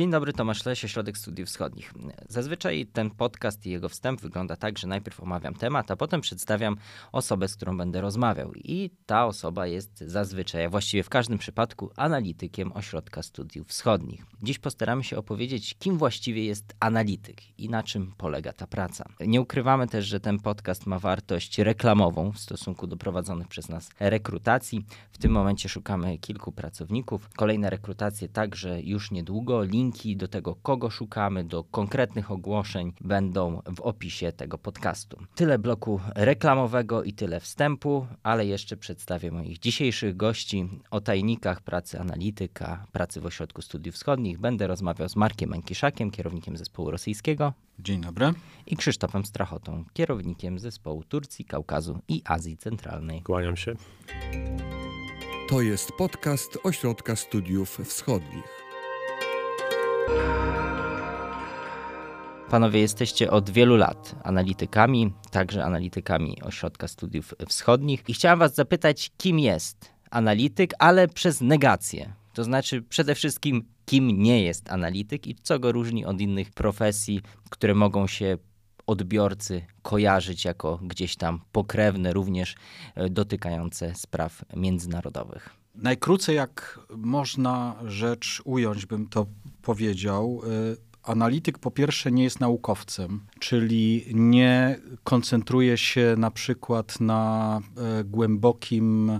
Dzień dobry, Tomasz Lesie, Środek Studiów Wschodnich. Zazwyczaj ten podcast i jego wstęp wygląda tak, że najpierw omawiam temat, a potem przedstawiam osobę, z którą będę rozmawiał. I ta osoba jest zazwyczaj, a właściwie w każdym przypadku, analitykiem Ośrodka Studiów Wschodnich. Dziś postaramy się opowiedzieć, kim właściwie jest analityk i na czym polega ta praca. Nie ukrywamy też, że ten podcast ma wartość reklamową w stosunku do prowadzonych przez nas rekrutacji. W tym momencie szukamy kilku pracowników. Kolejne rekrutacje także już niedługo. Linki do tego, kogo szukamy, do konkretnych ogłoszeń będą w opisie tego podcastu. Tyle bloku reklamowego i tyle wstępu, ale jeszcze przedstawię moich dzisiejszych gości o tajnikach pracy analityka, pracy w Ośrodku Studiów Wschodnich. Będę rozmawiał z Markiem Enkiszakiem, kierownikiem zespołu rosyjskiego. Dzień dobry. I Krzysztofem Strachotą, kierownikiem zespołu Turcji, Kaukazu i Azji Centralnej. Kłaniam się. To jest podcast Ośrodka Studiów Wschodnich. Panowie, jesteście od wielu lat analitykami, także analitykami Ośrodka Studiów Wschodnich. I chciałem Was zapytać, kim jest analityk, ale przez negację. To znaczy, przede wszystkim, kim nie jest analityk i co go różni od innych profesji, które mogą się odbiorcy kojarzyć jako gdzieś tam pokrewne, również e, dotykające spraw międzynarodowych. Najkrócej, jak można rzecz ująć, bym to powiedział. Y, analityk po pierwsze nie jest naukowcem, czyli nie koncentruje się na przykład na e, głębokim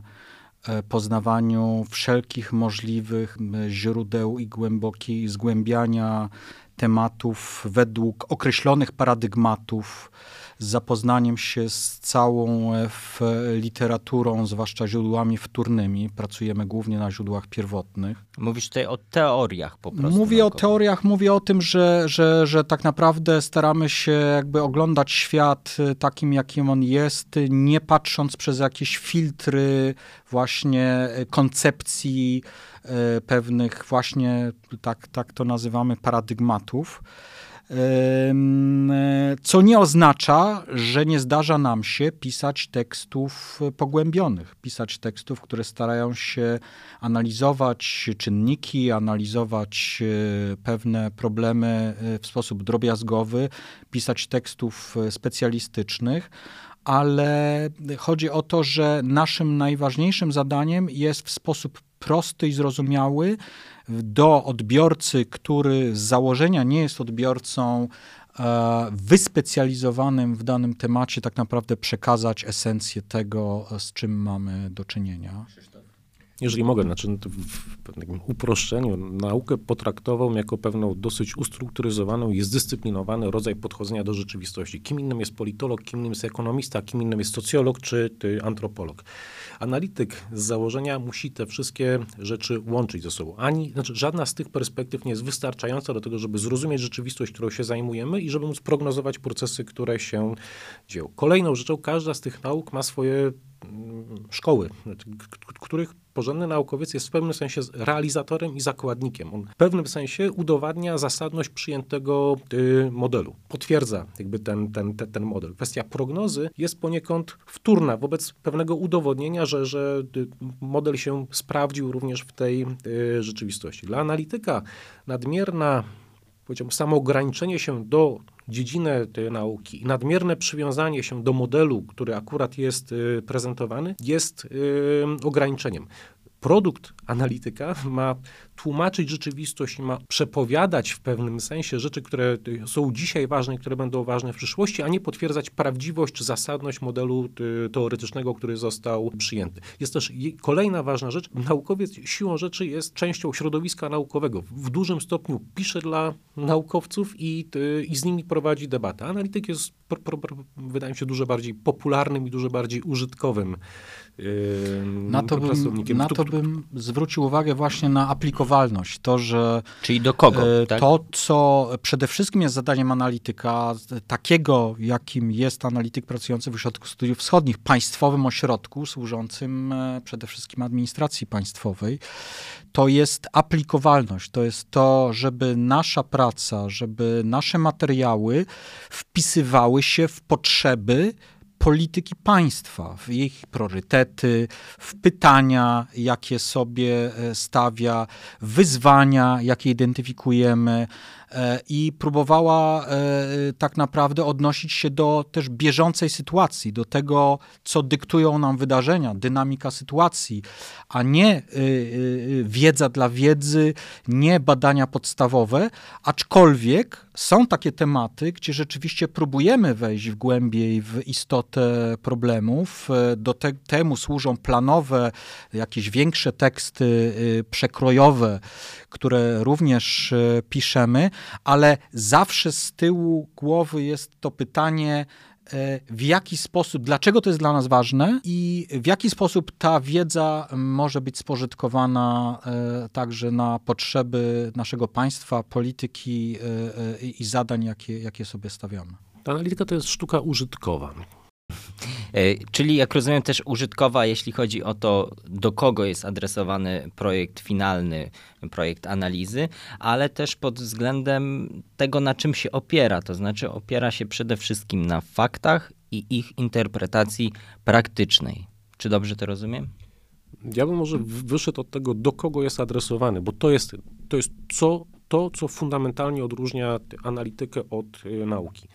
e, poznawaniu wszelkich możliwych źródeł i głębokiej zgłębiania tematów według określonych paradygmatów, z zapoznaniem się z całą e, literaturą, zwłaszcza źródłami wtórnymi. Pracujemy głównie na źródłach pierwotnych. Mówisz tutaj o teoriach po prostu. Mówię o teoriach, mówię o tym, że, że, że tak naprawdę staramy się jakby oglądać świat e, takim, jakim on jest, nie patrząc przez jakieś filtry właśnie e, koncepcji pewnych właśnie, tak, tak to nazywamy, paradygmatów. Co nie oznacza, że nie zdarza nam się pisać tekstów pogłębionych, pisać tekstów, które starają się analizować czynniki, analizować e, pewne problemy e, w sposób drobiazgowy, pisać tekstów e, specjalistycznych ale chodzi o to, że naszym najważniejszym zadaniem jest w sposób prosty i zrozumiały do odbiorcy, który z założenia nie jest odbiorcą e, wyspecjalizowanym w danym temacie, tak naprawdę przekazać esencję tego, z czym mamy do czynienia. Jeżeli mogę, znaczy w pewnym uproszczeniu, naukę potraktowałbym jako pewną dosyć ustrukturyzowaną i zdyscyplinowany rodzaj podchodzenia do rzeczywistości. Kim innym jest politolog, kim innym jest ekonomista, kim innym jest socjolog czy antropolog. Analityk z założenia musi te wszystkie rzeczy łączyć ze sobą. Ani, znaczy żadna z tych perspektyw nie jest wystarczająca do tego, żeby zrozumieć rzeczywistość, którą się zajmujemy i żeby móc prognozować procesy, które się dzieją. Kolejną rzeczą, każda z tych nauk ma swoje mm, szkoły, znaczy, których porządny naukowiec jest w pewnym sensie realizatorem i zakładnikiem. On w pewnym sensie udowadnia zasadność przyjętego y, modelu. Potwierdza jakby ten, ten, ten, ten model. Kwestia prognozy jest poniekąd wtórna wobec pewnego udowodnienia, że, że y, model się sprawdził również w tej y, rzeczywistości. Dla analityka nadmierna powiedziałbym, samo ograniczenie się do dziedziny tej nauki i nadmierne przywiązanie się do modelu, który akurat jest y, prezentowany, jest y, ograniczeniem produkt analityka ma tłumaczyć rzeczywistość, ma przepowiadać w pewnym sensie rzeczy, które są dzisiaj ważne i które będą ważne w przyszłości, a nie potwierdzać prawdziwość czy zasadność modelu y, teoretycznego, który został przyjęty. Jest też kolejna ważna rzecz. Naukowiec siłą rzeczy jest częścią środowiska naukowego. W dużym stopniu pisze dla naukowców i, y, i z nimi prowadzi debatę. Analityk jest, wydaje mi się, dużo bardziej popularnym i dużo bardziej użytkowym na to, bym, na to bym zwrócił uwagę właśnie na aplikowalność. To, że Czyli do kogo? E, tak? To, co przede wszystkim jest zadaniem analityka, takiego, jakim jest analityk pracujący w Ośrodku Studiów Wschodnich, państwowym ośrodku służącym e, przede wszystkim administracji państwowej, to jest aplikowalność. To jest to, żeby nasza praca, żeby nasze materiały wpisywały się w potrzeby polityki państwa, w ich priorytety, w pytania, jakie sobie e, stawia, wyzwania, jakie identyfikujemy i próbowała e, tak naprawdę odnosić się do też bieżącej sytuacji, do tego, co dyktują nam wydarzenia, dynamika sytuacji, a nie wiedza dla wiedzy, nie badania podstawowe, aczkolwiek są takie tematy, gdzie rzeczywiście próbujemy wejść w głębiej w istotę problemów. Do te, temu służą planowe, jakieś większe teksty przekrojowe, które również piszemy, ale zawsze z tyłu głowy jest to pytanie, E, w jaki sposób, dlaczego to jest dla nas ważne i w jaki sposób ta wiedza może być spożytkowana e, także na potrzeby naszego państwa, polityki e, i zadań, jakie, jakie sobie stawiamy. Ta analityka to jest sztuka użytkowa. E, czyli, jak rozumiem, też użytkowa, jeśli chodzi o to, do kogo jest adresowany projekt finalny, projekt analizy, ale też pod względem tego, na czym się opiera. To znaczy, opiera się przede wszystkim na faktach i ich interpretacji praktycznej. Czy dobrze to rozumiem? Ja bym może wyszedł od tego, do kogo jest adresowany, bo to jest, to jest co, to, co fundamentalnie odróżnia analitykę od y, nauki.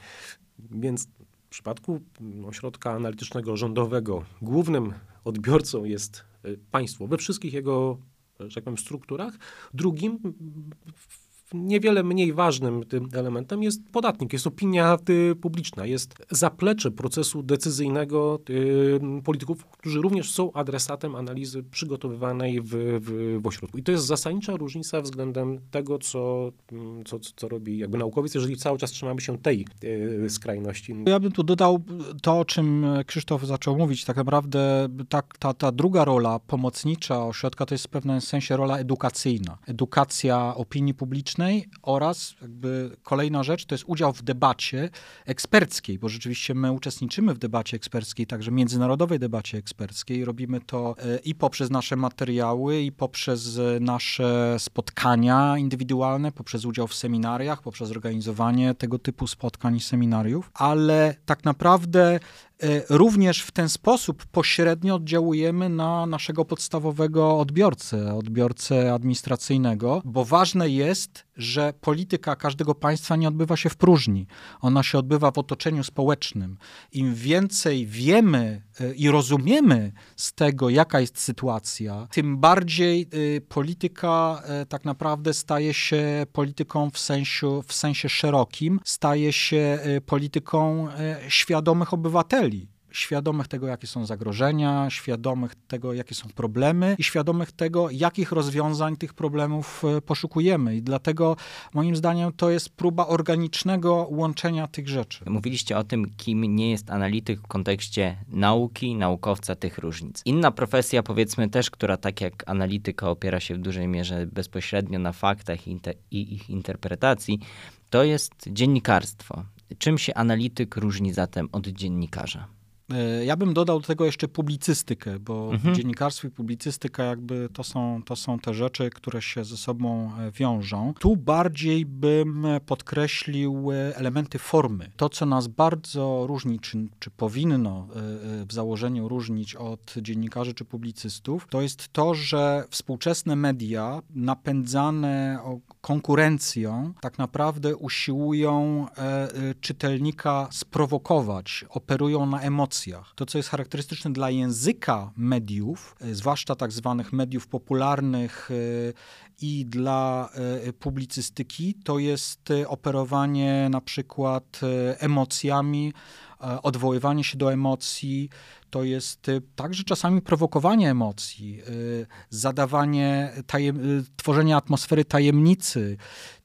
Więc przypadku ośrodka analitycznego rządowego głównym odbiorcą jest y, państwo we wszystkich jego, że tak powiem, strukturach. Drugim niewiele mniej ważnym tym elementem jest podatnik, jest opinia publiczna, jest zaplecze procesu decyzyjnego polityków, którzy również są adresatem analizy przygotowywanej w, w, w ośrodku. I to jest zasadnicza różnica względem tego, co, mm, co, co robi jakby naukowiec, jeżeli cały czas trzymamy się tej y, skrajności. Ja bym tu dodał to, o czym Krzysztof zaczął mówić. Tak naprawdę ta, ta, ta druga rola pomocnicza ośrodka to jest w pewnym sensie rola edukacyjna. Edukacja opinii publicznej, oraz jakby kolejna rzecz to jest udział w debacie eksperckiej, bo rzeczywiście my uczestniczymy w debacie eksperckiej, także międzynarodowej debacie eksperckiej. Robimy to e, i poprzez nasze materiały, i poprzez nasze spotkania indywidualne, poprzez udział w seminariach, poprzez organizowanie tego typu spotkań i seminariów, ale tak naprawdę E, również w ten sposób pośrednio oddziałujemy na naszego podstawowego odbiorcę, odbiorcę administracyjnego, bo ważne jest, że polityka każdego państwa nie odbywa się w próżni. Ona się odbywa w otoczeniu społecznym. Im więcej wiemy e, i rozumiemy z tego, jaka jest sytuacja, tym bardziej e, polityka tak naprawdę staje się polityką w sensie, w sensie szerokim, staje się polityką świadomych obywateli świadomych tego, jakie są zagrożenia, świadomych tego, jakie są problemy i świadomych tego, jakich rozwiązań tych problemów e, poszukujemy. I dlatego moim zdaniem to jest próba organicznego łączenia tych rzeczy. Mówiliście o tym, kim nie jest analityk w kontekście nauki, naukowca tych różnic. Inna profesja, powiedzmy też, która tak jak analityka opiera się w dużej mierze bezpośrednio na faktach i ich interpretacji, to jest dziennikarstwo. Czym się analityk różni zatem od dziennikarza? E, ja bym dodał do tego jeszcze publicystykę, bo mhm. dziennikarstwo i publicystyka jakby to są, to są te rzeczy, które się ze sobą e, wiążą. Tu bardziej bym podkreślił e, elementy formy. To, co nas bardzo różni, czy, czy powinno w założeniu różnić od dziennikarzy czy publicystów, to jest to, że współczesne media napędzane konkurencją tak naprawdę usiłują czytelnika sprowokować, operują na emocje To, co jest charakterystyczne dla języka mediów, e, zwłaszcza tak zwanych mediów popularnych e, i dla e, publicystyki, to jest operowanie na przykład emocjami, odwoływanie się do emocji, to jest także czasami prowokowanie emocji, zadawanie, tajem, tworzenie atmosfery tajemnicy,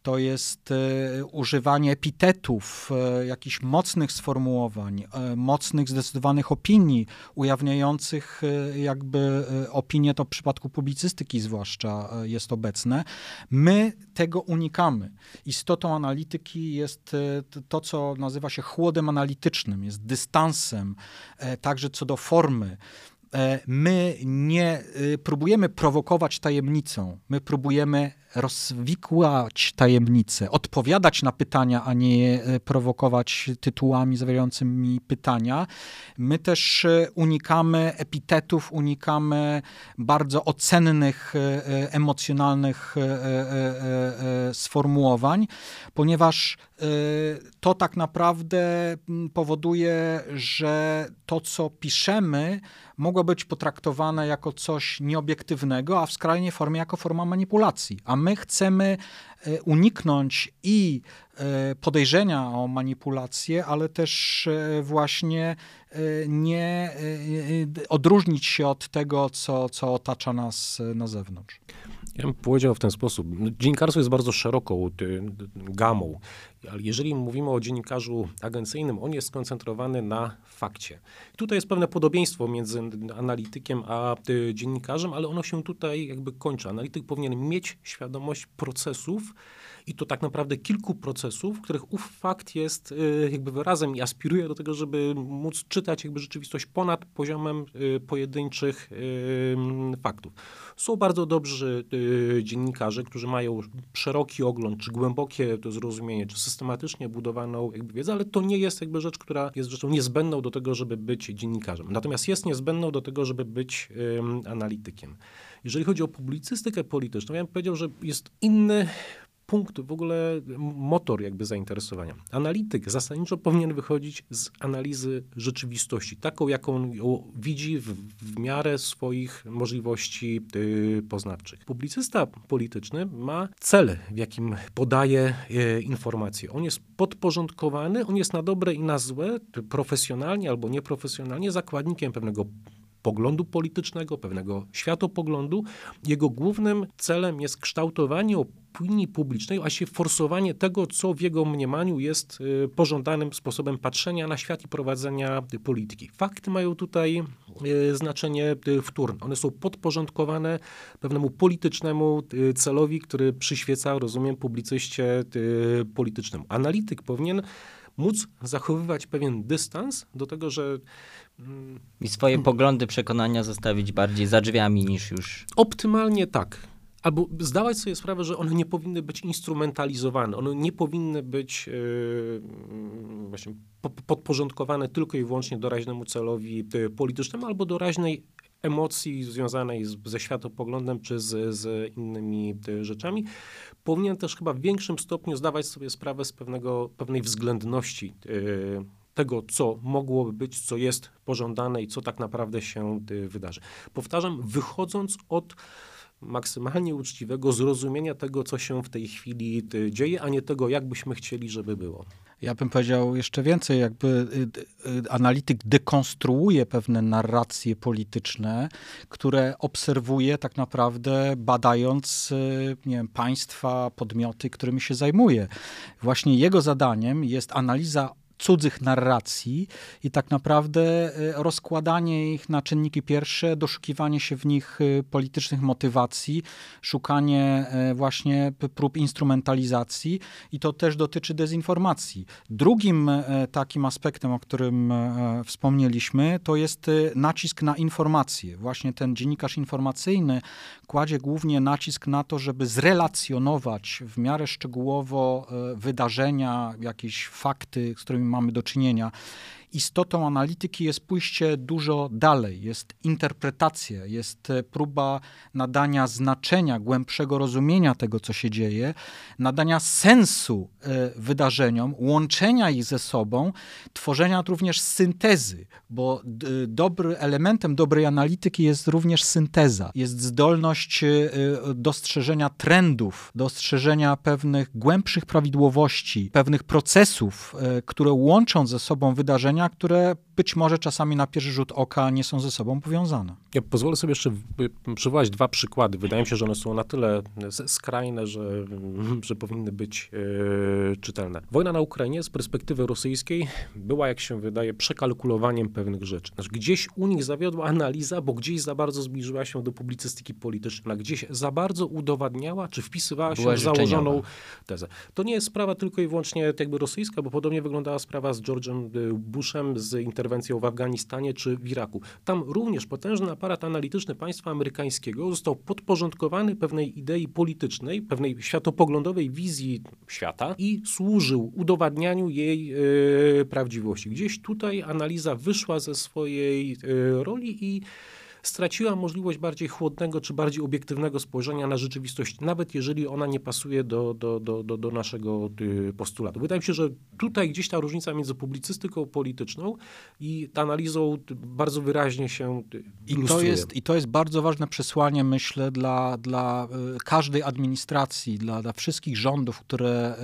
to jest e, używanie epitetów, e, jakichś mocnych sformułowań, e, mocnych, zdecydowanych opinii, ujawniających jakby opinię, to w przypadku publicystyki zwłaszcza jest obecne. My tego unikamy. Istotą analityki jest to, co nazywa się chłodem analitycznym, jest dystansem, także co do formy. My nie próbujemy prowokować tajemnicą, my próbujemy rozwikłać tajemnice, odpowiadać na pytania, a nie e, prowokować tytułami zawierającymi pytania. My też e, unikamy epitetów, unikamy bardzo ocennych, e, emocjonalnych sformułowań, ponieważ to tak naprawdę powoduje, że to, co piszemy, mogło być potraktowane jako coś nieobiektywnego, a w skrajnej formie jako forma manipulacji. A my chcemy e, uniknąć i e, podejrzenia o manipulację, ale też e, właśnie nie odróżnić się od tego, co, co otacza nas na zewnątrz. Ja bym powiedział w ten sposób. Dziennikarstwo jest bardzo szeroką gamą, ale jeżeli mówimy o dziennikarzu agencyjnym, on jest skoncentrowany na fakcie. Tutaj jest pewne podobieństwo między analitykiem a dziennikarzem, ale ono się tutaj jakby kończy. Analityk powinien mieć świadomość procesów, i to tak naprawdę kilku procesów, w których ów fakt jest y, jakby wyrazem i aspiruje do tego, żeby móc czytać jakby rzeczywistość ponad poziomem y, pojedynczych y, faktów. Są bardzo dobrzy dziennikarze, którzy mają szeroki ogląd, czy głębokie to zrozumienie, czy systematycznie budowaną jakby wiedzę, ale to nie jest jakby rzecz, która jest rzeczą niezbędną do tego, żeby być dziennikarzem. Natomiast jest niezbędną do tego, żeby być analitykiem. Jeżeli chodzi o publicystykę polityczną, ja bym powiedział, że jest inny punkt, w ogóle motor jakby zainteresowania. Analityk zasadniczo powinien wychodzić z analizy rzeczywistości, taką jaką ją widzi w, w miarę swoich możliwości y, poznawczych. Publicysta polityczny ma cel, w jakim podaje y, informacje. On jest podporządkowany, on jest na dobre i na złe, profesjonalnie albo nieprofesjonalnie zakładnikiem pewnego poglądu politycznego, pewnego światopoglądu. Jego głównym celem jest kształtowanie opinii publicznej, a się forsowanie tego, co w jego mniemaniu jest y, pożądanym sposobem patrzenia na świat i prowadzenia polityki. Fakty mają tutaj y, znaczenie y, wtórne. One są podporządkowane pewnemu politycznemu celowi, który przyświeca, rozumiem, publicyście politycznemu. Analityk powinien móc zachowywać pewien dystans do tego, że. I swoje poglądy, przekonania zostawić bardziej za drzwiami niż już. Optymalnie tak. Albo zdawać sobie sprawę, że one nie powinny być instrumentalizowane, one nie powinny być yy, właśnie podporządkowane tylko i wyłącznie doraźnemu celowi yy, politycznemu albo doraźnej emocji związanej z, ze światopoglądem czy z, z innymi yy, rzeczami. Powinien też chyba w większym stopniu zdawać sobie sprawę z pewnego, pewnej względności yy, tego, co mogłoby być, co jest pożądane i co tak naprawdę się wydarzy. Powtarzam, wychodząc od maksymalnie uczciwego zrozumienia tego, co się w tej chwili y, dzieje, a nie tego, jak byśmy chcieli, żeby było. Ja bym powiedział jeszcze więcej, jakby y, y, analityk dekonstruuje pewne narracje polityczne, które obserwuje tak naprawdę badając nie wiem, państwa, podmioty, którymi się zajmuje. Właśnie jego zadaniem jest analiza cudzych narracji i tak naprawdę e, rozkładanie ich na czynniki pierwsze, doszukiwanie się w nich e, politycznych motywacji, szukanie e, właśnie prób instrumentalizacji i to też dotyczy dezinformacji. Drugim takim aspektem, o którym wspomnieliśmy, to jest nacisk na informacje. Właśnie ten dziennikarz informacyjny kładzie głównie nacisk na to, żeby zrelacjonować w miarę szczegółowo wydarzenia, jakieś fakty, z którymi mamy do czynienia istotą analityki jest pójście dużo dalej, jest interpretacja, jest e, próba nadania znaczenia, głębszego rozumienia tego, co się dzieje, nadania sensu e, wydarzeniom, łączenia ich ze sobą, tworzenia również syntezy, bo dobry, elementem dobrej analityki jest również synteza, jest zdolność e, dostrzeżenia trendów, dostrzeżenia pewnych głębszych prawidłowości, pewnych procesów, które łączą ze sobą wydarzenia, które być może czasami na pierwszy rzut oka nie są ze sobą powiązane. Ja pozwolę sobie jeszcze przywołać dwa przykłady. Wydaje mi się, że one są na tyle skrajne, że, że powinny być e, czytelne. Wojna na Ukrainie z perspektywy rosyjskiej była, jak się wydaje, przekalkulowaniem pewnych rzeczy. Znaczy, gdzieś u nich zawiodła analiza, bo gdzieś za bardzo zbliżyła się do publicystyki politycznej, gdzieś za bardzo udowadniała, czy wpisywała się w założoną tezę. To nie jest sprawa tylko i wyłącznie jakby rosyjska, bo podobnie wyglądała sprawa z George'em Bushem z interwencją interwencją w Afganistanie czy w Iraku. Tam również potężny aparat analityczny państwa amerykańskiego został podporządkowany pewnej idei politycznej, pewnej światopoglądowej wizji świata i służył udowadnianiu jej e, prawdziwości. Gdzieś tutaj analiza wyszła ze swojej e, roli i straciła możliwość bardziej chłodnego czy bardziej obiektywnego spojrzenia na rzeczywistość, nawet jeżeli ona nie pasuje do, do, do, do, do naszego y, postulatu. Wydaje mi się, że tutaj gdzieś ta różnica między publicystyką polityczną i analizą bardzo wyraźnie się ilustruje. I to jest, i to jest bardzo ważne przesłanie, myślę, dla, dla y, każdej administracji, dla, dla wszystkich rządów, które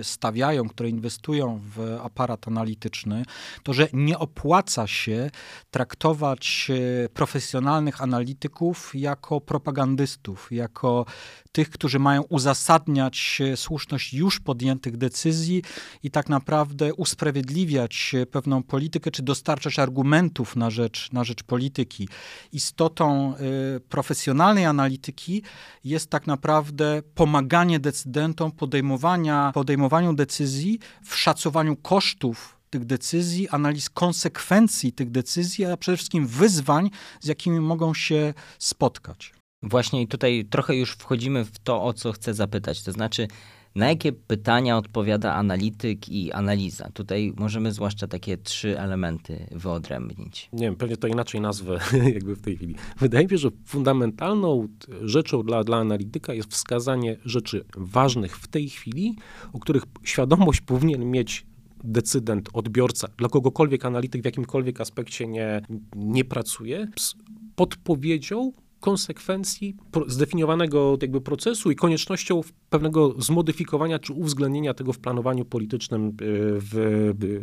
y, stawiają, które inwestują w aparat analityczny, to, że nie opłaca się traktować profesjonalnie profesjonalnych analityków jako propagandystów, jako tych, którzy mają uzasadniać słuszność już podjętych decyzji i tak naprawdę usprawiedliwiać pewną politykę, czy dostarczać argumentów na rzecz, na rzecz polityki. Istotą y, profesjonalnej analityki jest tak naprawdę pomaganie decydentom podejmowania, podejmowaniu decyzji w szacowaniu kosztów tych decyzji, analiz konsekwencji tych decyzji, a przede wszystkim wyzwań, z jakimi mogą się spotkać. Właśnie i tutaj trochę już wchodzimy w to, o co chcę zapytać. To znaczy, na jakie pytania odpowiada analityk i analiza? Tutaj możemy zwłaszcza takie trzy elementy wyodrębnić. Nie wiem, pewnie to inaczej nazwę jakby w tej chwili. Wydaje mi się, że fundamentalną rzeczą dla, dla analityka jest wskazanie rzeczy ważnych w tej chwili, o których świadomość powinien mieć decydent, odbiorca, dla kogokolwiek analityk w jakimkolwiek aspekcie nie, nie pracuje, z podpowiedzią konsekwencji zdefiniowanego jakby procesu i koniecznością pewnego zmodyfikowania czy uwzględnienia tego w planowaniu politycznym e, w,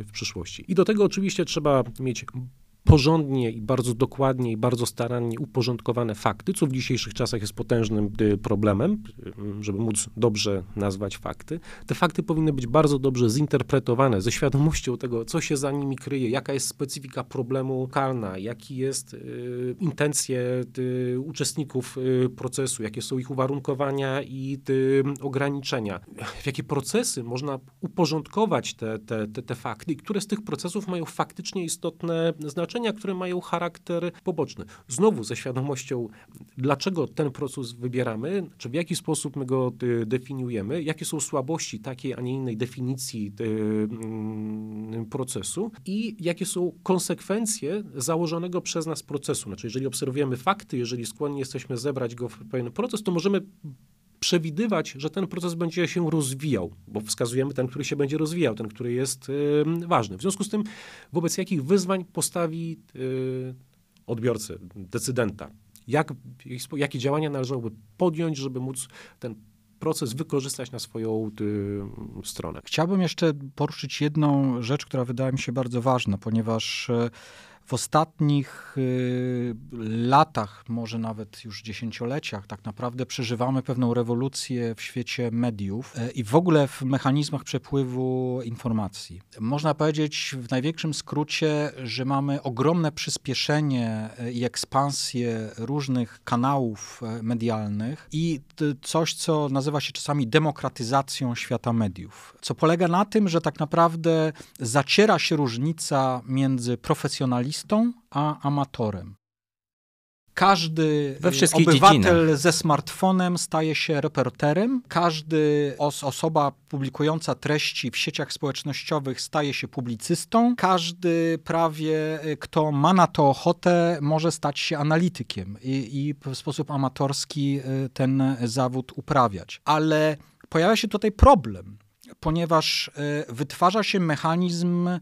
w przyszłości. I do tego oczywiście trzeba mieć porządnie i bardzo dokładnie i bardzo starannie uporządkowane fakty, co w dzisiejszych czasach jest potężnym y, problemem, y, żeby móc dobrze nazwać fakty. Te fakty powinny być bardzo dobrze zinterpretowane, ze świadomością tego, co się za nimi kryje, jaka jest specyfika problemu lokalna, jaki jest y, intencje y, uczestników y, procesu, jakie są ich uwarunkowania i y, ograniczenia, w jakie procesy można uporządkować te, te, te, te fakty i które z tych procesów mają faktycznie istotne znaczenie które mają charakter poboczny. Znowu ze świadomością, dlaczego ten proces wybieramy, czy w jaki sposób my go y, definiujemy, jakie są słabości takiej, a nie innej definicji y, mm, procesu i jakie są konsekwencje założonego przez nas procesu. Znaczy, jeżeli obserwujemy fakty, jeżeli skłonni jesteśmy zebrać go w pewien proces, to możemy przewidywać, że ten proces będzie się rozwijał, bo wskazujemy ten, który się będzie rozwijał, ten, który jest y, ważny. W związku z tym, wobec jakich wyzwań postawi y, odbiorcę, decydenta? Jak, jakie działania należałoby podjąć, żeby móc ten proces wykorzystać na swoją y, stronę. Chciałbym jeszcze poruszyć jedną rzecz, która wydaje mi się bardzo ważna, ponieważ y, w ostatnich y, latach, może nawet już dziesięcioleciach, tak naprawdę przeżywamy pewną rewolucję w świecie mediów y, i w ogóle w mechanizmach przepływu informacji. Można powiedzieć w największym skrócie, że mamy ogromne przyspieszenie y, i ekspansję różnych kanałów medialnych i coś, co nazywa się czasami demokratyzacją świata mediów. Co polega na tym, że tak naprawdę zaciera się różnica między profesjonalistą, specjalistą, a amatorem. Każdy obywatel dziedzinach. ze smartfonem staje się reporterem, każdy os osoba publikująca treści w sieciach społecznościowych staje się publicystą, każdy prawie, y, kto ma na to ochotę, może stać się analitykiem i, i w sposób amatorski y, ten zawód uprawiać. Ale pojawia się tutaj problem ponieważ e, wytwarza się mechanizm e,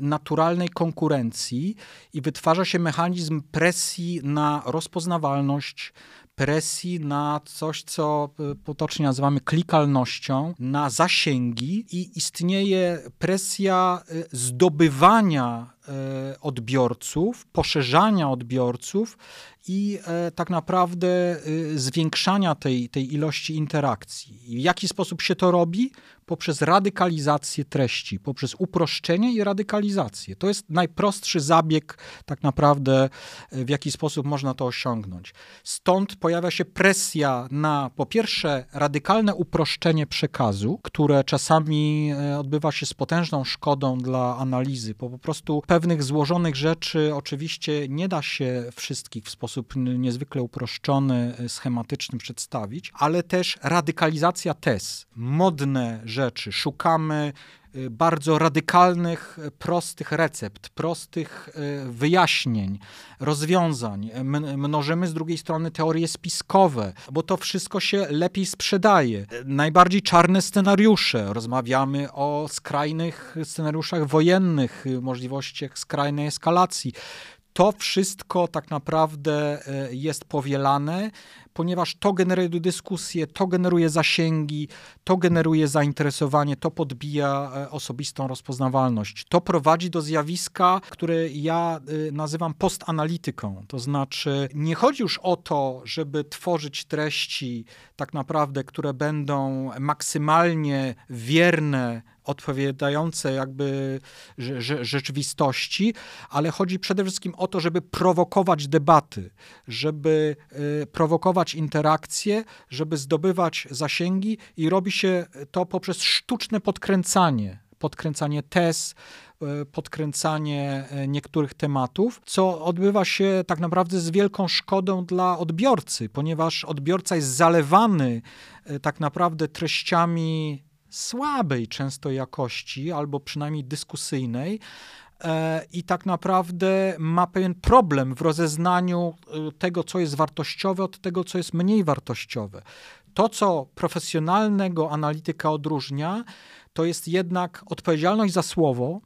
naturalnej konkurencji i wytwarza się mechanizm presji na rozpoznawalność, presji na coś, co e, potocznie nazywamy klikalnością, na zasięgi i istnieje presja zdobywania odbiorców, poszerzania odbiorców i tak naprawdę zwiększania tej, tej ilości interakcji. W jaki sposób się to robi? Poprzez radykalizację treści, poprzez uproszczenie i radykalizację. To jest najprostszy zabieg, tak naprawdę, e, w jaki sposób można to osiągnąć. Stąd pojawia się presja na, po pierwsze, radykalne uproszczenie przekazu, które czasami e, odbywa się z potężną szkodą dla analizy, bo po prostu pewnych złożonych rzeczy oczywiście nie da się wszystkich w sposób niezwykle uproszczony, schematyczny przedstawić, ale też radykalizacja tez, modne rzeczy. Szukamy Y, bardzo radykalnych, prostych recept, prostych y, wyjaśnień, rozwiązań. Mnożymy z drugiej strony teorie spiskowe, bo to wszystko się lepiej sprzedaje. Najbardziej czarne scenariusze. Rozmawiamy o skrajnych scenariuszach wojennych, możliwościach skrajnej eskalacji to wszystko tak naprawdę y, jest powielane ponieważ to generuje dyskusję, to generuje zasięgi, to generuje zainteresowanie, to podbija e, osobistą rozpoznawalność. To prowadzi do zjawiska, które ja e, nazywam postanalityką. To znaczy, nie chodzi już o to, żeby tworzyć treści tak naprawdę, które będą maksymalnie wierne odpowiadające jakby rzeczywistości, ale chodzi przede wszystkim o to, żeby prowokować debaty, żeby e, prowokować interakcje, żeby zdobywać zasięgi i robi się to poprzez sztuczne podkręcanie, podkręcanie tez, e, podkręcanie e, niektórych tematów, co odbywa się tak naprawdę z wielką szkodą dla odbiorcy, ponieważ odbiorca jest zalewany tak naprawdę treściami słabej często jakości albo przynajmniej dyskusyjnej, E, i tak naprawdę ma pewien problem w rozeznaniu e, tego, co jest wartościowe, od tego, co jest mniej wartościowe. To, co profesjonalnego analityka odróżnia, to jest jednak odpowiedzialność za słowo,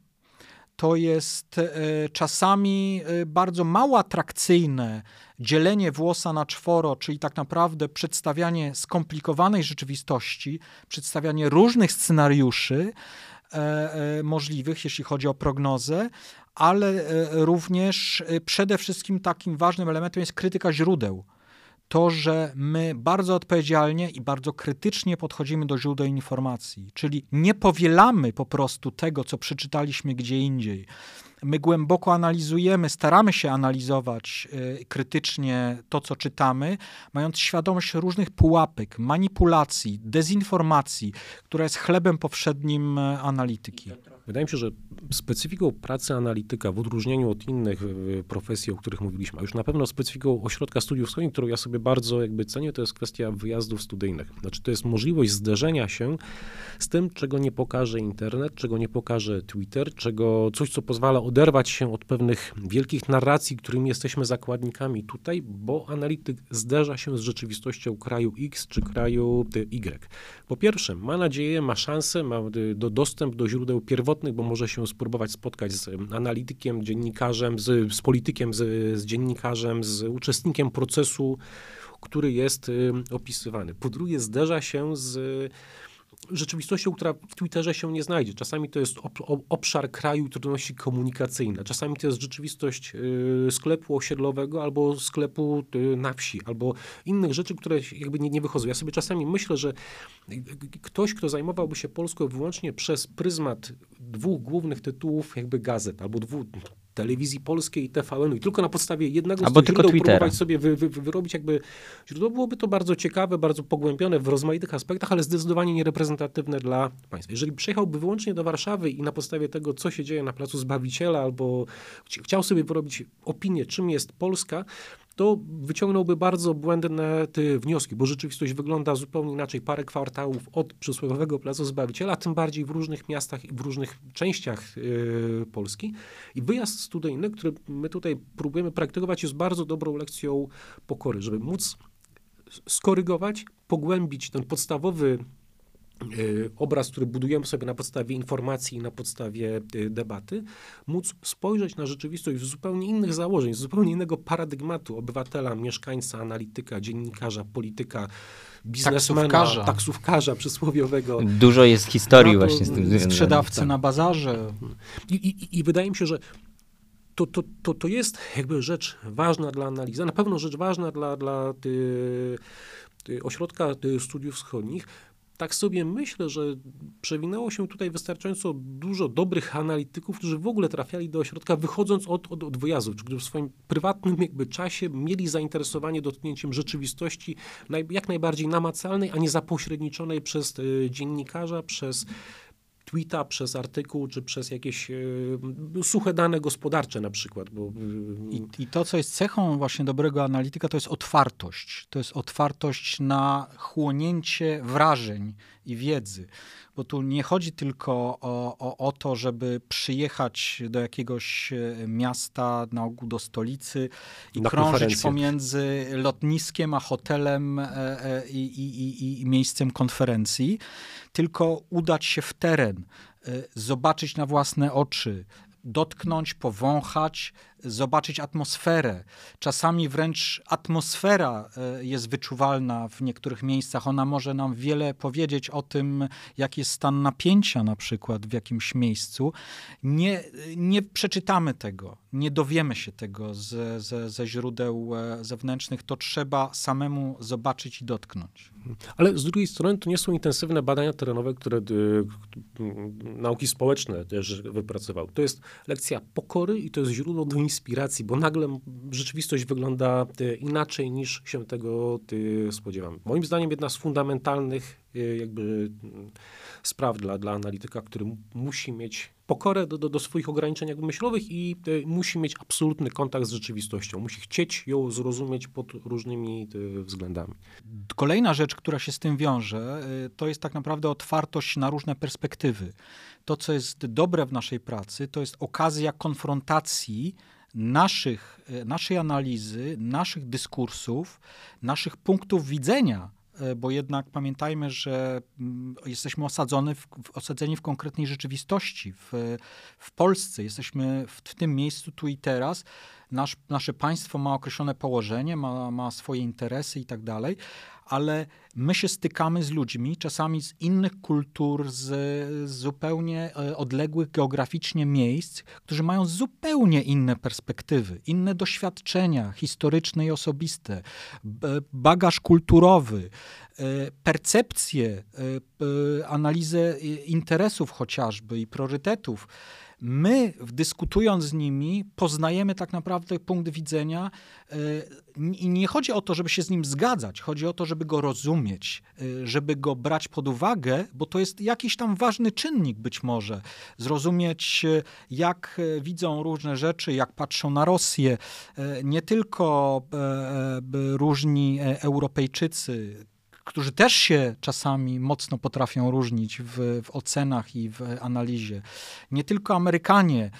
to jest e, czasami bardzo mało atrakcyjne dzielenie włosa na czworo, czyli tak naprawdę przedstawianie skomplikowanej rzeczywistości, przedstawianie różnych scenariuszy, E, e, możliwych, jeśli chodzi o prognozę, ale e, również przede wszystkim takim ważnym elementem jest krytyka źródeł. To, że my bardzo odpowiedzialnie i bardzo krytycznie podchodzimy do źródeł informacji, czyli nie powielamy po prostu tego, co przeczytaliśmy gdzie indziej my głęboko analizujemy, staramy się analizować y, krytycznie to, co czytamy, mając świadomość różnych pułapek, manipulacji, dezinformacji, która jest chlebem powszednim e, analityki. Wydaje mi się, że specyfiką pracy analityka w odróżnieniu od innych profesji, o których mówiliśmy, a już na pewno specyfiką ośrodka studiów wschodnich, którą ja sobie bardzo jakby cenię, to jest kwestia wyjazdów studyjnych. Znaczy to jest możliwość zderzenia się z tym, czego nie pokaże internet, czego nie pokaże Twitter, czego coś, co pozwala oderwać się od pewnych wielkich narracji, którymi jesteśmy zakładnikami tutaj, bo analityk zderza się z rzeczywistością kraju X czy kraju Y. Po pierwsze, ma nadzieję, ma szansę, ma do, dostęp do źródeł pierwotnych, bo może się spróbować spotkać z analitykiem, dziennikarzem, z, z politykiem, z, z dziennikarzem, z uczestnikiem procesu, który jest opisywany. Po drugie, zderza się z rzeczywistością, która w Twitterze się nie znajdzie. Czasami to jest obszar kraju trudności komunikacyjne. Czasami to jest rzeczywistość y, sklepu osiedlowego albo sklepu y, na wsi, albo innych rzeczy, które jakby nie, nie wychodzą. Ja sobie czasami myślę, że y, ktoś, kto zajmowałby się Polską wyłącznie przez pryzmat dwóch głównych tytułów jakby gazet, albo dwóch, telewizji polskiej i TVN-u i tylko na podstawie jednego Albo z tych źródeł próbować sobie wy, wy, wyrobić jakby źródło, byłoby to bardzo ciekawe, bardzo pogłębione w rozmaitych aspektach, ale zdecydowanie niereprezentatywne dla państwa. Jeżeli przyjechałby wyłącznie do Warszawy i na podstawie tego, co się dzieje na Placu Zbawiciela, albo chciał sobie wyrobić opinię, czym jest Polska, to wyciągnąłby bardzo błędne te wnioski, bo rzeczywistość wygląda zupełnie inaczej parę kwartałów od przysłowiowego Placu Zbawiciela, tym bardziej w różnych miastach i w różnych częściach yy, Polski. I wyjazd studyjny, który my tutaj próbujemy praktykować, jest bardzo dobrą lekcją pokory, żeby móc skorygować, pogłębić ten podstawowy obraz, który budujemy sobie na podstawie informacji i na podstawie y, debaty, móc spojrzeć na rzeczywistość z zupełnie innych założeń, z zupełnie innego paradygmatu obywatela, mieszkańca, analityka, dziennikarza, polityka, biznesmena, taksówkarza, taksówkarza przysłowiowego. Dużo jest historii właśnie z tym Sprzedawcy tak. na bazarze. I, i, I wydaje mi się, że to, to, to, to jest jakby rzecz ważna dla analizy, na pewno rzecz ważna dla, dla ty, ty ośrodka ty studiów wschodnich, tak sobie myślę, że przewinęło się tutaj wystarczająco dużo dobrych analityków, którzy w ogóle trafiali do ośrodka wychodząc od, od, od wyjazdów, którzy w swoim prywatnym jakby czasie mieli zainteresowanie dotknięciem rzeczywistości naj, jak najbardziej namacalnej, a nie zapośredniczonej przez y, dziennikarza, przez tweeta, przez artykuł, czy przez jakieś e, suche dane gospodarcze na przykład. Bo, I, I to, co jest cechą właśnie dobrego analityka, to jest otwartość. To jest otwartość na chłonięcie wrażeń i wiedzy. Bo tu nie chodzi tylko o, o, o, to, żeby przyjechać do jakiegoś e, miasta, na ogół do stolicy i na krążyć pomiędzy lotniskiem a hotelem e, e, i, i, i miejscem konferencji, tylko udać się w teren, zobaczyć na własne oczy, dotknąć, powąchać, zobaczyć atmosferę. Czasami wręcz atmosfera e, jest wyczuwalna w niektórych miejscach. Ona może nam wiele powiedzieć o tym, jaki jest stan napięcia na przykład w jakimś miejscu. Nie, nie przeczytamy tego, nie dowiemy się tego ze, ze, ze źródeł e, zewnętrznych. To trzeba samemu zobaczyć i dotknąć. Ale z drugiej strony to nie są intensywne badania terenowe, które nauki społeczne też wypracował. To jest lekcja pokory i to jest źródło do inspiracji, bo nagle rzeczywistość wygląda e, inaczej niż się tego e, spodziewamy. Moim zdaniem jedna z fundamentalnych e, jakby spraw dla, dla analityka, który musi mieć pokorę do, do, do swoich ograniczeń jakby myślowych i musi mieć absolutny kontakt z rzeczywistością. Musi chcieć ją zrozumieć pod różnymi względami. Kolejna rzecz, która się z tym wiąże, to jest tak naprawdę otwartość na różne perspektywy. To, co jest dobre w naszej pracy, to jest okazja konfrontacji naszych, e, naszej analizy, naszych dyskursów, naszych punktów widzenia, e, bo jednak pamiętajmy, że mm, jesteśmy osadzeni w, osadzeni w konkretnej rzeczywistości. W, w Polsce jesteśmy w, w tym miejscu tu i teraz. Nasz, nasze państwo ma określone położenie, ma, ma swoje interesy i tak dalej, ale my się stykamy z ludźmi, czasami z innych kultur, z zupełnie e, odległych geograficznie miejsc, którzy mają zupełnie inne perspektywy, inne doświadczenia historyczne i osobiste, bagaż kulturowy, e, percepcję, e, analizę interesów chociażby i priorytetów my, dyskutując z nimi, poznajemy tak naprawdę punkt widzenia e, i nie chodzi o to, żeby się z nim zgadzać, chodzi o to, żeby go rozumieć, e, żeby go brać pod uwagę, bo to jest jakiś tam ważny czynnik być może. Zrozumieć, e, jak widzą różne rzeczy, jak patrzą na Rosję. Nie tylko różni Europejczycy, którzy też się czasami mocno potrafią różnić w, w ocenach i w analizie. Nie tylko Amerykanie,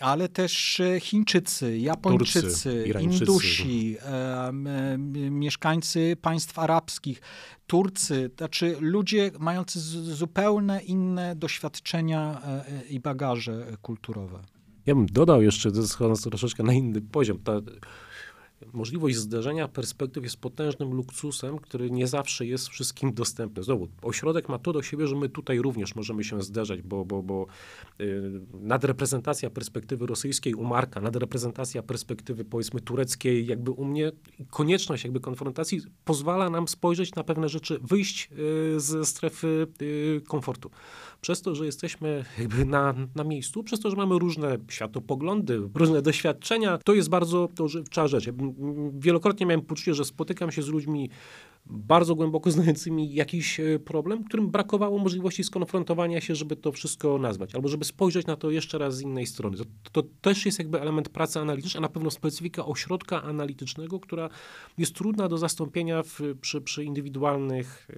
ale też e, Chińczycy, Japończycy, Turcy, Indusi, e, e, mieszkańcy państw arabskich, Turcy, znaczy ludzie mający zupełnie inne doświadczenia e, i bagaże kulturowe. Ja bym dodał jeszcze, schodząc troszeczkę na inny poziom, ta, możliwość zderzenia perspektyw jest potężnym luksusem, który nie zawsze jest wszystkim dostępny. Znowu, ośrodek ma to do siebie, że my tutaj również możemy się zderzać, bo, bo, bo yy, nadreprezentacja perspektywy rosyjskiej u Marka, nadreprezentacja perspektywy powiedzmy tureckiej jakby u mnie, konieczność jakby konfrontacji pozwala nam spojrzeć na pewne rzeczy, wyjść yy, ze strefy yy, komfortu przez to, że jesteśmy jakby na, na miejscu, przez to, że mamy różne światopoglądy, różne doświadczenia, to jest bardzo to żywcza rzecz. Ja wielokrotnie miałem poczucie, że spotykam się z ludźmi bardzo głęboko znającymi jakiś e, problem, którym brakowało możliwości skonfrontowania się, żeby to wszystko nazwać, albo żeby spojrzeć na to jeszcze raz z innej strony. To, to też jest jakby element pracy analitycznej, a na pewno specyfika ośrodka analitycznego, która jest trudna do zastąpienia w, przy, przy indywidualnych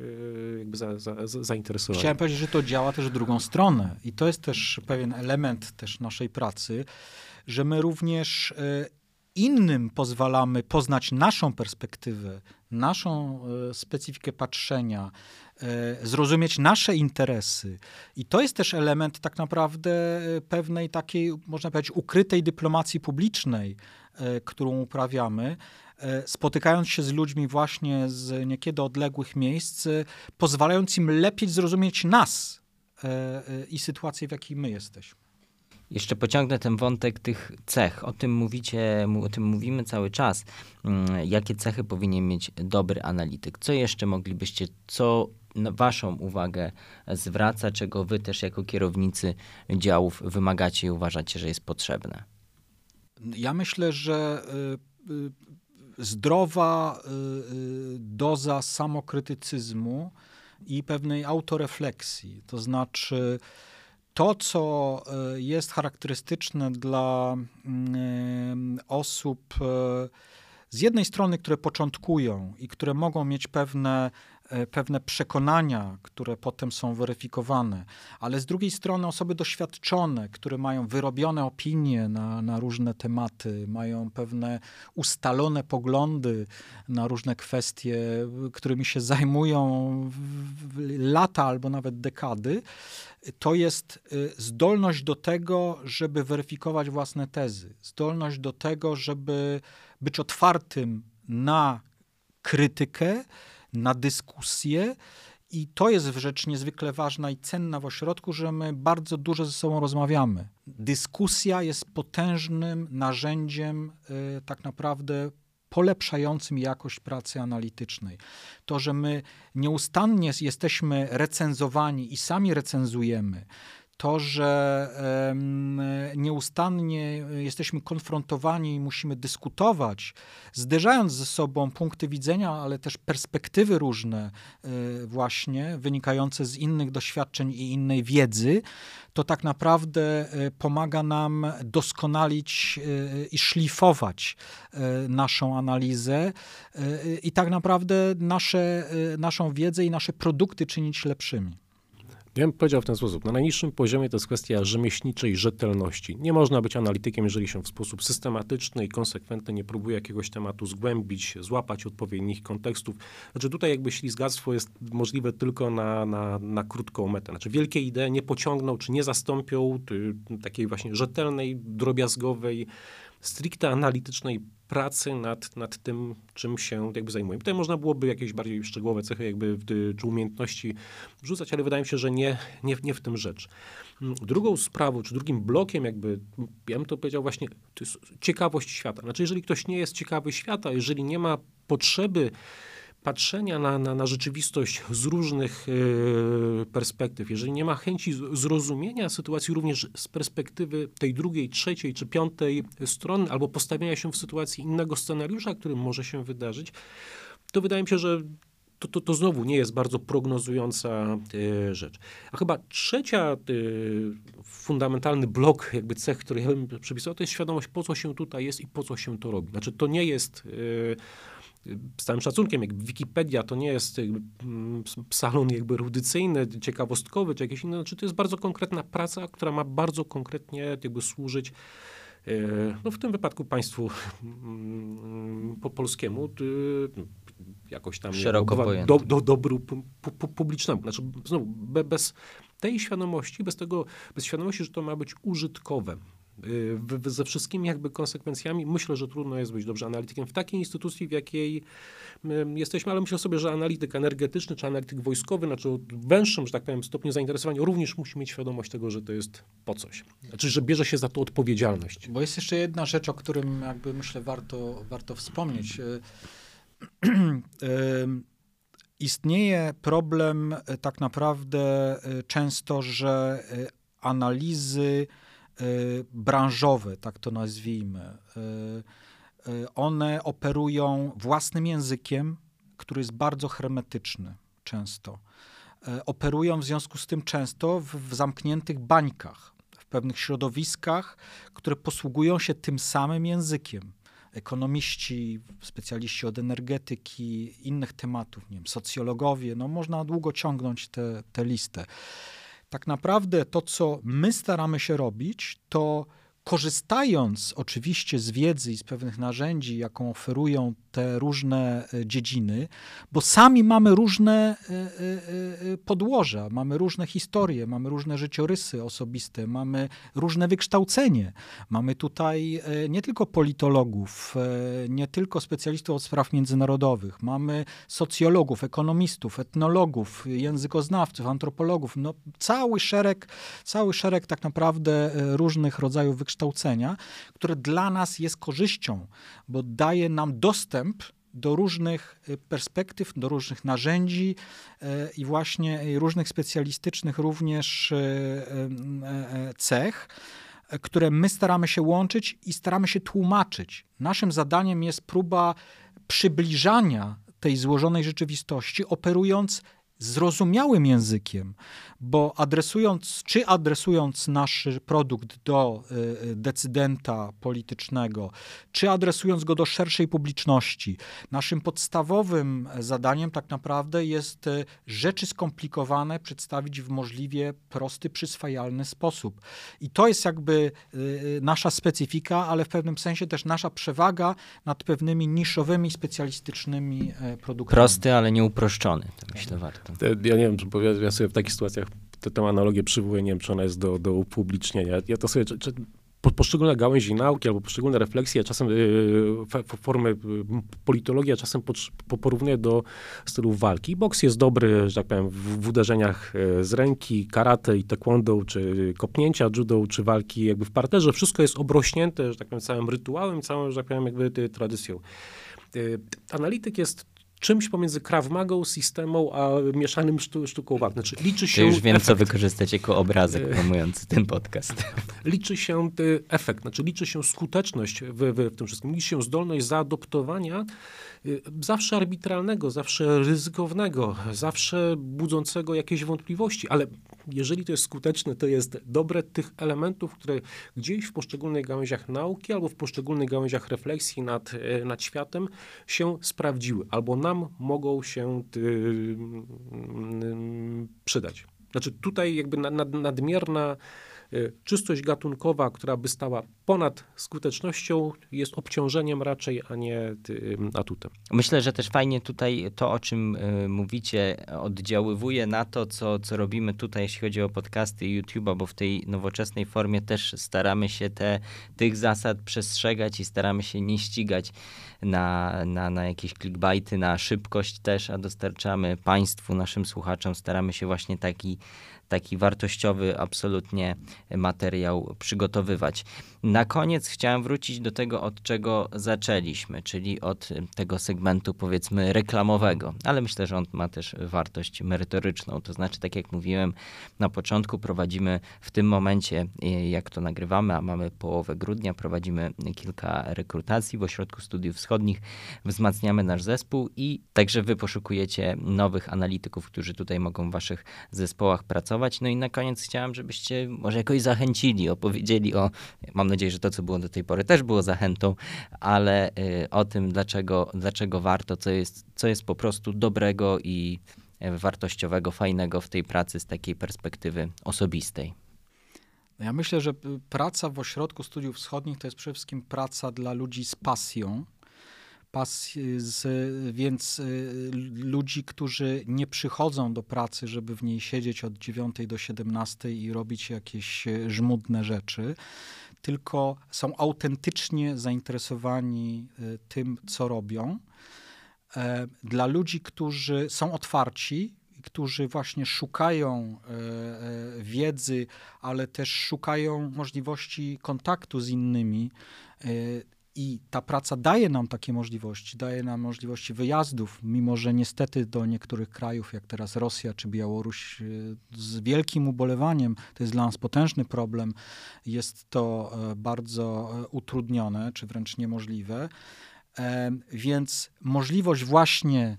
e, jakby za, za, za, zainteresowaniach. Chciałem powiedzieć, że to działa też w drugą stronę i to jest też pewien element też naszej pracy, że my również e, innym pozwalamy poznać naszą perspektywę, naszą e, specyfikę patrzenia, e, zrozumieć nasze interesy. I to jest też element tak naprawdę e, pewnej takiej, można powiedzieć, ukrytej dyplomacji publicznej, którą uprawiamy, spotykając się z ludźmi właśnie z niekiedy odległych miejsc, pozwalając im lepiej zrozumieć nas i sytuację, w jakiej my jesteśmy. Jeszcze pociągnę ten wątek tych cech. O tym mówicie, o tym mówimy cały czas. Mm, jakie cechy powinien mieć dobry analityk? Co jeszcze moglibyście, co waszą uwagę zwraca, czego wy też jako kierownicy działów wymagacie i uważacie, że jest potrzebne? Ja myślę, że y, y, zdrowa y, doza samokrytycyzmu i pewnej autorefleksji, to znaczy To, co jest charakterystyczne dla mm, osób, z jednej strony, które początkują i które mogą mieć pewne E, pewne przekonania, które potem są weryfikowane, ale z drugiej strony osoby doświadczone, które mają wyrobione opinie na, na różne tematy, mają pewne ustalone poglądy na różne kwestie, którymi się zajmują lata albo nawet dekady, to jest e, zdolność do tego, żeby weryfikować własne tezy, zdolność do tego, żeby być otwartym na krytykę, na dyskusję. I to jest rzecz niezwykle ważna i cenna w ośrodku, że my bardzo dużo ze sobą rozmawiamy. Dyskusja jest potężnym narzędziem y, tak naprawdę polepszającym jakość pracy analitycznej. To, że my nieustannie jesteśmy recenzowani i sami recenzujemy, to, że nieustannie jesteśmy konfrontowani i musimy dyskutować, zderzając ze sobą punkty widzenia, ale też perspektywy różne, e, właśnie wynikające z innych doświadczeń i innej wiedzy, to tak naprawdę e, pomaga nam doskonalić e, i szlifować naszą analizę i tak naprawdę nasze, naszą wiedzę i nasze produkty czynić lepszymi. Ja bym powiedział w ten sposób. Na najniższym poziomie to jest kwestia rzemieślniczej rzetelności. Nie można być analitykiem, jeżeli się w sposób systematyczny i konsekwentny nie próbuje jakiegoś tematu zgłębić, złapać odpowiednich kontekstów. Znaczy tutaj jakby ślizgactwo jest możliwe tylko na, na, na krótką metę. Znaczy wielkie idee nie pociągną, czy nie zastąpią ty, takiej właśnie rzetelnej, drobiazgowej, stricte analitycznej pracy nad, nad tym, czym się jakby zajmujemy. Tutaj można byłoby jakieś bardziej szczegółowe cechy jakby czy umiejętności wrzucać, ale wydaje mi się, że nie, nie, nie w tym rzecz. Drugą sprawą, czy drugim blokiem jakby, ja bym to powiedział właśnie, to jest ciekawość świata. Znaczy, jeżeli ktoś nie jest ciekawy świata, jeżeli nie ma potrzeby patrzenia na, na, na rzeczywistość z różnych y, perspektyw, jeżeli nie ma chęci zrozumienia sytuacji również z perspektywy tej drugiej, trzeciej czy piątej strony, albo postawienia się w sytuacji innego scenariusza, którym może się wydarzyć, to wydaje mi się, że to, to, to znowu nie jest bardzo prognozująca y, rzecz. A chyba trzecia y, fundamentalny blok, jakby cech, który ja bym przypisał, to jest świadomość, po co się tutaj jest i po co się to robi. Znaczy, to nie jest y, z całym szacunkiem, jak Wikipedia to nie jest mm, salon jakby erudycyjny, ciekawostkowy czy jakieś inne, znaczy to jest bardzo konkretna praca, która ma bardzo konkretnie jakby służyć e, no w tym wypadku państwu mm, po polskiemu jakoś tam Szeroko do, do, dobru publicznemu. Znaczy znowu bez tej świadomości, bez tego, bez świadomości, że to ma być użytkowe, ze wszystkimi jakby konsekwencjami myślę, że trudno jest być dobrze analitykiem w takiej instytucji, w jakiej jesteśmy, ale myślę sobie, że analityk energetyczny czy analityk wojskowy, znaczy o węższym, że tak powiem, stopniu zainteresowania również musi mieć świadomość tego, że to jest po coś. Znaczy, że bierze się za to odpowiedzialność. Bo jest jeszcze jedna rzecz, o którym jakby myślę warto, warto wspomnieć. Y, istnieje problem y, tak naprawdę często, że analizy branżowe, tak to nazwijmy, y, y, one operują własnym językiem, który jest bardzo hermetyczny często. Operują w związku z tym często w, w zamkniętych bańkach, w pewnych środowiskach, które posługują się tym samym językiem ekonomiści, specjaliści od energetyki, innych tematów, nie wiem, socjologowie, no można długo ciągnąć tę listę. Tak naprawdę to, co my staramy się robić, to korzystając oczywiście z wiedzy i z pewnych narzędzi, jaką oferują te różne e, dziedziny, bo sami mamy różne e, e, podłoża, mamy różne historie, mamy różne życiorysy osobiste, mamy różne wykształcenie. Mamy tutaj nie tylko politologów, nie tylko specjalistów od spraw międzynarodowych, mamy socjologów, ekonomistów, etnologów, językoznawców, antropologów, no cały szereg, cały szereg tak naprawdę różnych rodzajów wykształcenia, które dla nas jest korzyścią, bo daje nam dostęp do różnych y, perspektyw, do różnych narzędzi y, i właśnie różnych specjalistycznych również y, cech, które my staramy się łączyć i staramy się tłumaczyć. Naszym zadaniem jest próba przybliżania tej złożonej rzeczywistości, operując zrozumiałym językiem, bo adresując, czy adresując nasz produkt do y, decydenta politycznego, czy adresując go do szerszej publiczności, naszym podstawowym zadaniem tak naprawdę jest y, rzeczy skomplikowane przedstawić w możliwie prosty, przyswajalny sposób. I to jest jakby y, nasza specyfika, ale w pewnym sensie też nasza przewaga nad pewnymi niszowymi, specjalistycznymi produktami. Prosty, ale nie uproszczony, to myślę warto. Ja nie wiem, bo ja, sobie w takich sytuacjach tę, analogię przywołuję, nie wiem, czy ona jest do, do upublicznienia. Ja to sobie czy, czy poszczególne gałęzi nauki albo poszczególne refleksje, czasem yy, formy politologii, a czasem po, porównuję do stylu walki. Boks jest dobry, że tak powiem, w, w uderzeniach y, z ręki, karate i taekwondo, czy kopnięcia, judo, czy walki jakby w parterze. Wszystko jest obrośnięte, że tak powiem, całym rytuałem, całą, że tak powiem, jakby tradycją. Y, analityk jest czymś pomiędzy Krav Magą, systemą, a mieszanym sztu, sztuką walki. Znaczy, liczy się to już wiem, efekt. co wykorzystać jako obrazek e, promujący ten podcast. Liczy się e, efekt, znaczy liczy się skuteczność w, w, w tym wszystkim, liczy się zdolność zaadoptowania zawsze arbitralnego, zawsze ryzykownego, zawsze budzącego jakieś wątpliwości, ale jeżeli to jest skuteczne, to jest dobre tych elementów, które gdzieś w poszczególnych gałęziach nauki albo w poszczególnych gałęziach refleksji nad, y, nad światem się sprawdziły, albo nam mogą się ty, przydać. Znaczy tutaj jakby nad, nadmierna Y, czystość gatunkowa, która by stała ponad skutecznością, jest obciążeniem raczej, a nie atutem. Myślę, że też fajnie tutaj to, o czym y, mówicie, oddziaływuje na to, co, co robimy tutaj, jeśli chodzi o podcasty i YouTube'a, bo w tej nowoczesnej formie też staramy się te, tych zasad przestrzegać i staramy się nie ścigać na, na, na jakieś clickbaity, na szybkość też, a dostarczamy Państwu, naszym słuchaczom, staramy się właśnie taki taki wartościowy absolutnie materiał przygotowywać. Na koniec chciałem wrócić do tego, od czego zaczęliśmy, czyli od tego segmentu powiedzmy reklamowego, ale myślę, że on ma też wartość merytoryczną. To znaczy, tak jak mówiłem na początku, prowadzimy w tym momencie, jak to nagrywamy, a mamy połowę grudnia, prowadzimy kilka rekrutacji w Ośrodku Studiów Wschodnich, wzmacniamy nasz zespół i także wy poszukujecie nowych analityków, którzy tutaj mogą w waszych zespołach pracować. No i na koniec chciałem, żebyście może jakoś zachęcili, opowiedzieli o, mam nadzieję, że to, co było do tej pory, też było zachętą, ale y, o tym, dlaczego, dlaczego warto, co jest, co jest po prostu dobrego i e, wartościowego, fajnego w tej pracy z takiej perspektywy osobistej. No ja myślę, że praca w Ośrodku Studiów Wschodnich to jest przede wszystkim praca dla ludzi z pasją, pas, z, więc y, ludzi, którzy nie przychodzą do pracy, żeby w niej siedzieć od 9 do 17 i robić jakieś y, żmudne rzeczy, tylko są autentycznie zainteresowani y, tym, co robią. E, dla ludzi, którzy są otwarci, którzy właśnie szukają e, e, wiedzy, ale też szukają możliwości kontaktu z innymi i ta praca daje nam takie możliwości, daje nam możliwości wyjazdów, mimo że niestety do niektórych krajów, jak teraz Rosja czy Białoruś, y, z wielkim ubolewaniem, to jest dla nas potężny problem, jest to e, bardzo e, utrudnione, czy wręcz niemożliwe. E, więc możliwość właśnie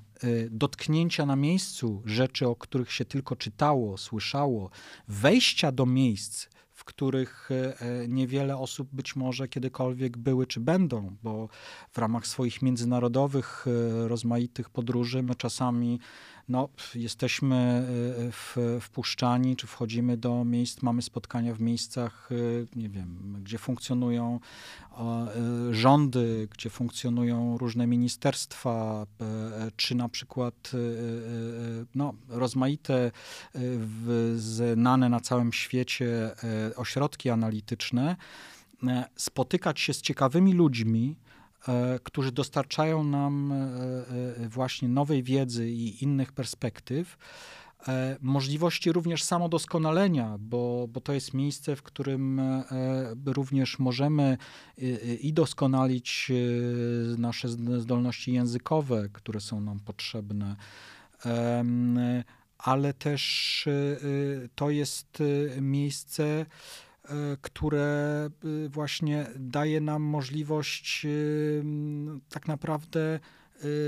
dotknięcia na miejscu rzeczy, o których się tylko czytało, słyszało, wejścia do miejsc, których e, e, niewiele osób być może kiedykolwiek były czy będą, bo w ramach swoich międzynarodowych, e, rozmaitych podróży my czasami no, jesteśmy e, w, wpuszczani, czy wchodzimy do miejsc, mamy spotkania w miejscach, e, nie wiem, gdzie funkcjonują e, rządy, gdzie funkcjonują różne ministerstwa, czy na przykład no, rozmaite, znane na całym świecie ośrodki analityczne, spotykać się z ciekawymi ludźmi, E, którzy dostarczają nam e, e, właśnie nowej wiedzy i innych perspektyw, możliwości również samodoskonalenia, bo, bo to jest miejsce, w którym również możemy i doskonalić nasze zdolności językowe, które są nam potrzebne, ale też to jest miejsce, E, które e, właśnie daje nam możliwość e, tak naprawdę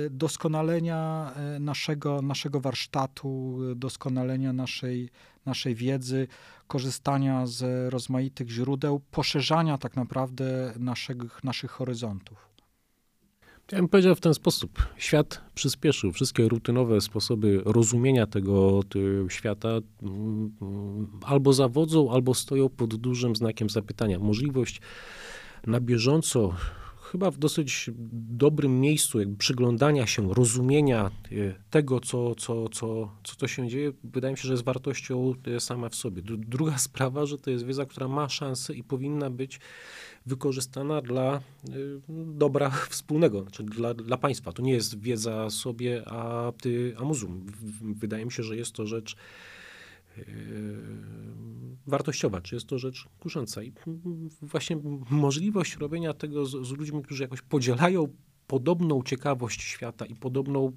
doskonalenia naszego, naszego warsztatu, doskonalenia naszej, naszej wiedzy, korzystania z rozmaitych źródeł, poszerzania tak naprawdę naszych, naszych horyzontów. Ja bym powiedział w ten sposób. Świat przyspieszył. Wszystkie rutynowe sposoby rozumienia tego świata mm, albo zawodzą, albo stoją pod dużym znakiem zapytania. Możliwość na bieżąco, chyba w dosyć dobrym miejscu, jakby przyglądania się, rozumienia y, tego, co, co, co, co to się dzieje, wydaje mi się, że jest wartością y, sama w sobie. Druga sprawa, że to jest wiedza, która ma szansę i powinna być wykorzystana dla y, dobra wspólnego, znaczy dla, dla państwa. To nie jest wiedza sobie, a, ty, a muzum. Wydaje mi się, że jest to rzecz yy, wartościowa, czy jest to rzecz kusząca. I właśnie możliwość robienia tego z, z ludźmi, którzy jakoś podzielają podobną ciekawość świata i podobną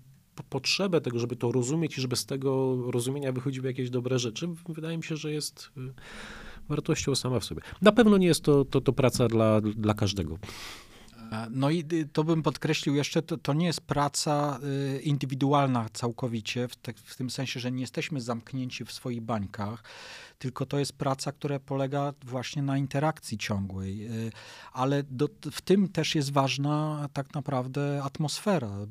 potrzebę tego, żeby to rozumieć i żeby z tego rozumienia wychodziły jakieś dobre rzeczy, wydaje mi się, że jest y, wartością sama w sobie. Na pewno nie jest to, to, to praca dla, dla każdego. E, no i to bym podkreślił jeszcze, to, to nie jest praca y, indywidualna całkowicie, w, te, w, tym sensie, że nie jesteśmy zamknięci w swoich bańkach, tylko to jest praca, która polega właśnie na interakcji ciągłej. Y, ale do, w tym też jest ważna tak naprawdę atmosfera, y,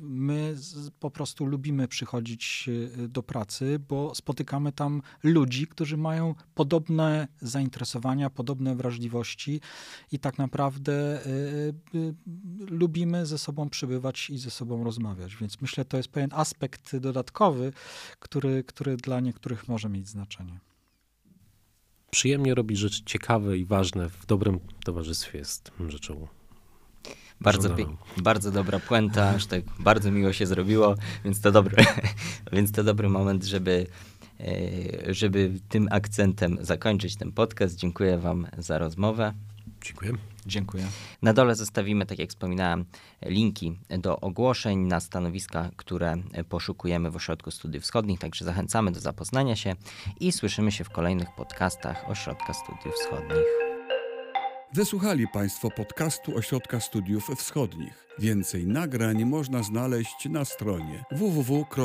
my po prostu lubimy przychodzić y, do pracy, bo spotykamy tam ludzi, którzy mają podobne zainteresowania, podobne wrażliwości i tak naprawdę lubimy ze sobą przybywać i ze sobą rozmawiać. Więc myślę, to jest pewien aspekt dodatkowy, który, który dla niektórych może mieć znaczenie. Przyjemnie robić rzeczy ciekawe i ważne w dobrym towarzystwie jest rzeczą bardzo, bardzo dobra puenta, aż tak bardzo miło się zrobiło, więc to dobry, więc to dobry moment, żeby, e, żeby tym akcentem zakończyć ten podcast. Dziękuję Wam za rozmowę. Dziękuję. Dziękuję. Na dole zostawimy, tak jak wspominałem, linki do ogłoszeń na stanowiska, które poszukujemy w Ośrodku Studiów Wschodnich, także zachęcamy do zapoznania się i słyszymy się w kolejnych podcastach Ośrodka Studiów Wschodnich. Wysłuchali Państwo podcastu Ośrodka Studiów Wschodnich. Więcej nagrań można znaleźć na stronie www.osw.waw.pl.